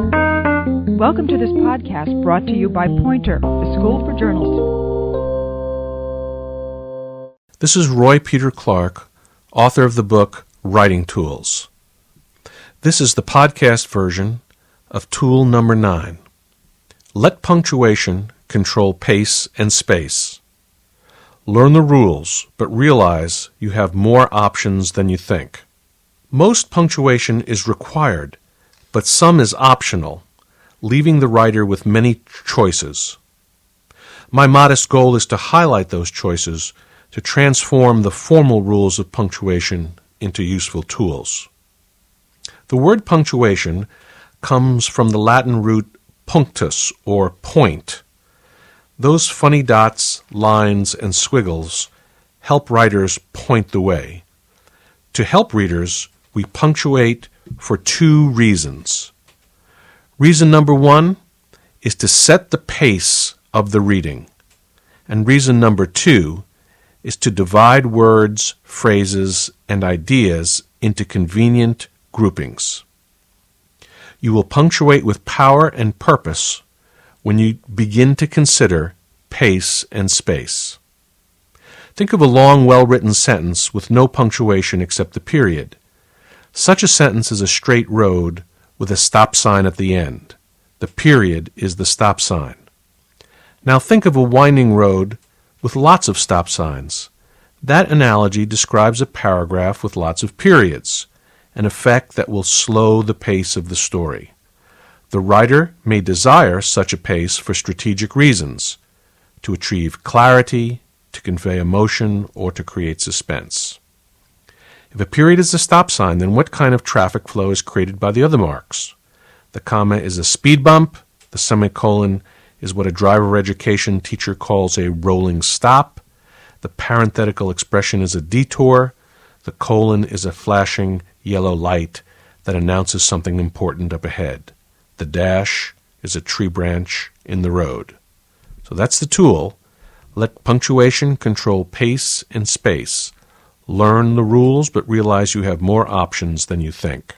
Welcome to this podcast brought to you by Poynter, the School for Journalists. This is Roy Peter Clark, author of the book Writing Tools. This is the podcast version of tool number nine. Let punctuation control pace and space. Learn the rules, but realize you have more options than you think. Most punctuation is required, but some is optional leaving the writer with many choices. My modest goal is to highlight those choices to transform the formal rules of punctuation into useful tools. The word punctuation comes from the Latin root punctus, or point. Those funny dots, lines, and squiggles help writers point the way. To help readers, we punctuate for two reasons. Reason number one is to set the pace of the reading. And reason number two is to divide words, phrases, and ideas into convenient groupings. You will punctuate with power and purpose when you begin to consider pace and space. Think of a long, well written sentence with no punctuation except the period. Such a sentence is a straight road with a stop sign at the end. The period is the stop sign. Now think of a winding road with lots of stop signs. That analogy describes a paragraph with lots of periods, an effect that will slow the pace of the story. The writer may desire such a pace for strategic reasons to achieve clarity, to convey emotion, or to create suspense. If a period is a stop sign, then what kind of traffic flow is created by the other marks? The comma is a speed bump. The semicolon is what a driver education teacher calls a rolling stop. The parenthetical expression is a detour. The colon is a flashing yellow light that announces something important up ahead. The dash is a tree branch in the road. So that's the tool. Let punctuation control pace and space. Learn the rules, but realize you have more options than you think.